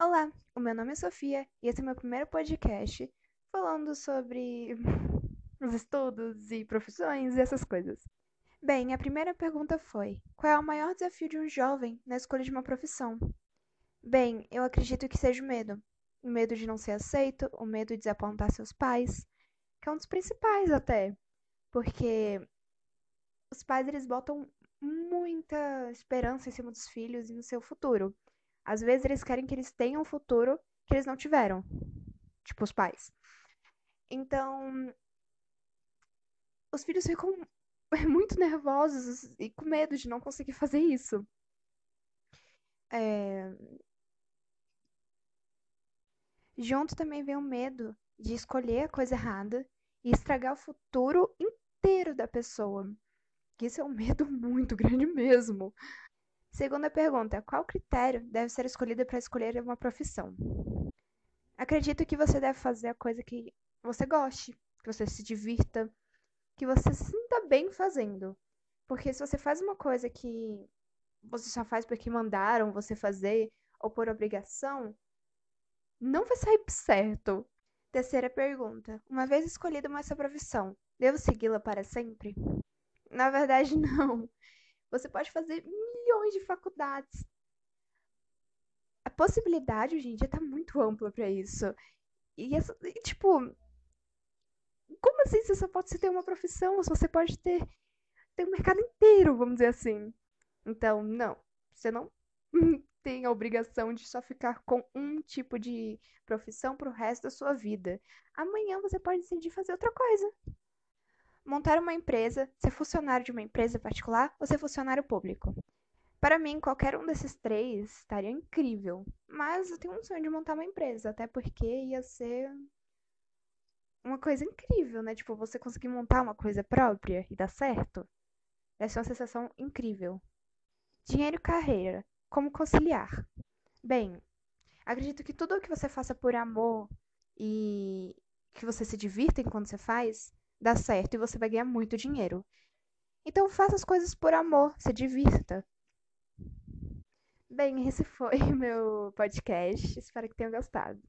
Olá, o meu nome é Sofia e esse é meu primeiro podcast falando sobre os estudos e profissões e essas coisas. Bem, a primeira pergunta foi: qual é o maior desafio de um jovem na escolha de uma profissão? Bem, eu acredito que seja o medo. O medo de não ser aceito, o medo de desapontar seus pais, que é um dos principais até, porque os pais eles botam muita esperança em cima dos filhos e no seu futuro. Às vezes eles querem que eles tenham um futuro que eles não tiveram. Tipo, os pais. Então, os filhos ficam muito nervosos e com medo de não conseguir fazer isso. É... Junto também vem o medo de escolher a coisa errada e estragar o futuro inteiro da pessoa. Isso é um medo muito grande mesmo. Segunda pergunta: qual critério deve ser escolhido para escolher uma profissão? Acredito que você deve fazer a coisa que você goste, que você se divirta, que você se sinta bem fazendo. Porque se você faz uma coisa que você só faz porque mandaram você fazer ou por obrigação, não vai sair certo. Terceira pergunta: uma vez escolhida essa profissão, devo segui-la para sempre? Na verdade, não. Você pode fazer milhões de faculdades. A possibilidade hoje em dia tá muito ampla para isso. E, essa, e, tipo, como assim você só pode ter uma profissão? Você pode ter, ter um mercado inteiro, vamos dizer assim. Então, não. Você não tem a obrigação de só ficar com um tipo de profissão pro resto da sua vida. Amanhã você pode decidir fazer outra coisa. Montar uma empresa, ser funcionário de uma empresa particular ou ser funcionário público. Para mim, qualquer um desses três estaria incrível. Mas eu tenho um sonho de montar uma empresa, até porque ia ser uma coisa incrível, né? Tipo, você conseguir montar uma coisa própria e dar certo. Deve ser uma sensação incrível. Dinheiro e carreira. Como conciliar? Bem, acredito que tudo o que você faça por amor e que você se divirta enquanto você faz, dá certo e você vai ganhar muito dinheiro. Então faça as coisas por amor, se divirta. Bem, esse foi meu podcast. Espero que tenham gostado.